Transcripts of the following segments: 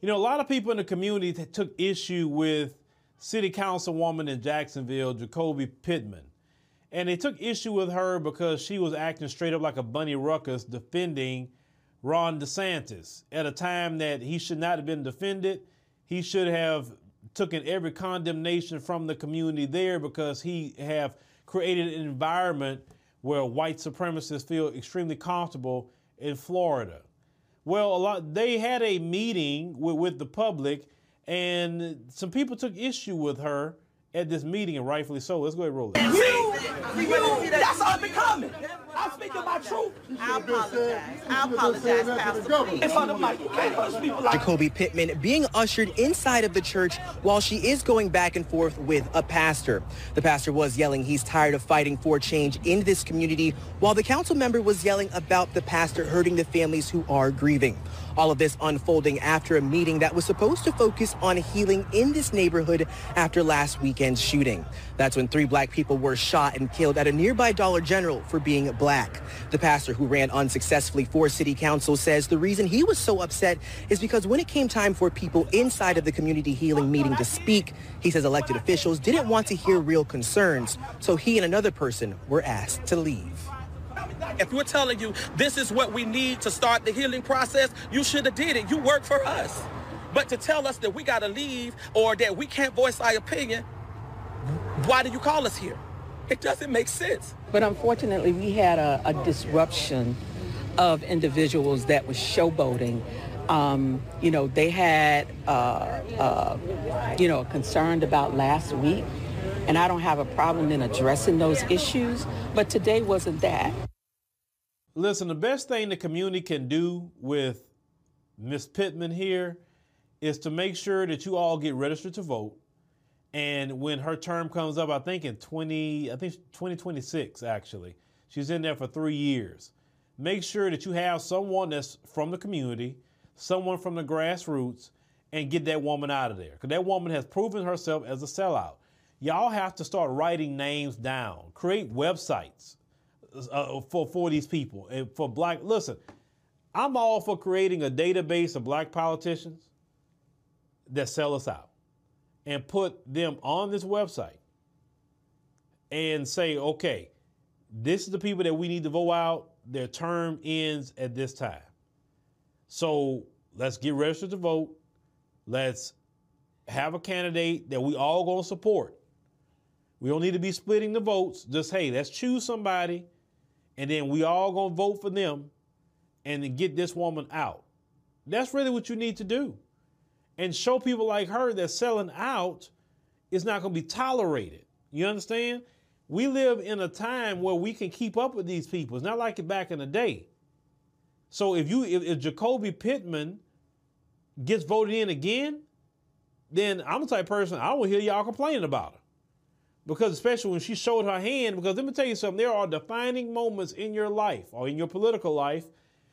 You know, a lot of people in the community took issue with City Councilwoman in Jacksonville, Ju'Coby Pittman. And they took issue with her because she was acting straight up like a bunny ruckus defending Ron DeSantis at a time that he should not have been defended. He should have taken every condemnation from the community there because he have created an environment where white supremacists feel extremely comfortable in Florida. Well, a lot they had a meeting with, with the public, and some people took issue with her at this meeting, and rightfully so. Let's go ahead and roll it. You, you, that's all becoming. I'm speaking my truth. I apologize. I apologize, Pastor. In front of Mike, you can't push people like Ju'Coby Pittman being ushered inside of the church while she is going back and forth with a pastor. The pastor was yelling he's tired of fighting for change in this community while the council member was yelling about the pastor hurting the families who are grieving. All of this unfolding after a meeting that was supposed to focus on healing in this neighborhood after last weekend's shooting. That's when three black people were shot and killed at a nearby Dollar General for being black. The pastor who ran unsuccessfully for city council says the reason he was so upset is because when it came time for people inside of the community healing meeting to speak, he says elected officials didn't want to hear real concerns, so he and another person were asked to leave. If we're telling you this is what we need to start the healing process, you should have did it. You work for us. But to tell us that we got to leave or that we can't voice our opinion, why do you call us here? It doesn't make sense. But unfortunately, we had a, a disruption of individuals that was showboating. Um, you know, they had, uh, uh, you know, concerned about last week, and I don't have a problem in addressing those issues, but today wasn't that. Listen, the best thing the community can do with Miss Pittman here is to make sure that you all get registered to vote. And when her term comes up, I think in 20, I think 2026 actually, she's in there for three years. Make sure that you have someone that's from the community, someone from the grassroots, and get that woman out of there. Because that woman has proven herself as a sellout. Y'all have to start writing names down, create websites uh, for, for these people. And for black, listen, I'm all for creating a database of black politicians that sell us out and put them on this website and say, okay, this is the people that we need to vote out. Their term ends at this time. So let's get registered to vote. Let's have a candidate that we all gonna support. We don't need to be splitting the votes. Just hey, let's choose somebody, and then we all gonna vote for them, and then get this woman out. That's really what you need to do and show people like her that selling out is not going to be tolerated. You understand? We live in a time where we can keep up with these people. It's not like it back in the day. So if you if, if Ju'Coby Pittman gets voted in again, then I'm the type person I will hear y'all complaining about her. Because especially when she showed her hand, because let me tell you something, there are defining moments in your life or in your political life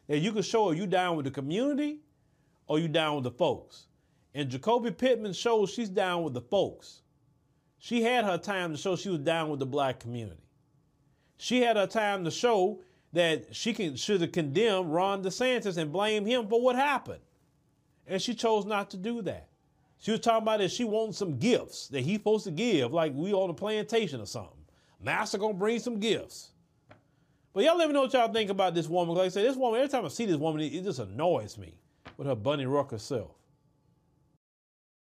that you can show are you down with the community or you down with the folks. And Ju'Coby Pittman shows she's down with the folks. She had her time to show she was down with the black community. She had her time to show that she can, should have condemned Ron DeSantis and blame him for what happened. And she chose not to do that. She was talking about that she wants some gifts that he's supposed to give, like we on a plantation or something. Master gonna bring some gifts. But y'all let me know what y'all think about this woman. Like I said, this woman, every time I see this woman, it just annoys me with her bunny rucker self.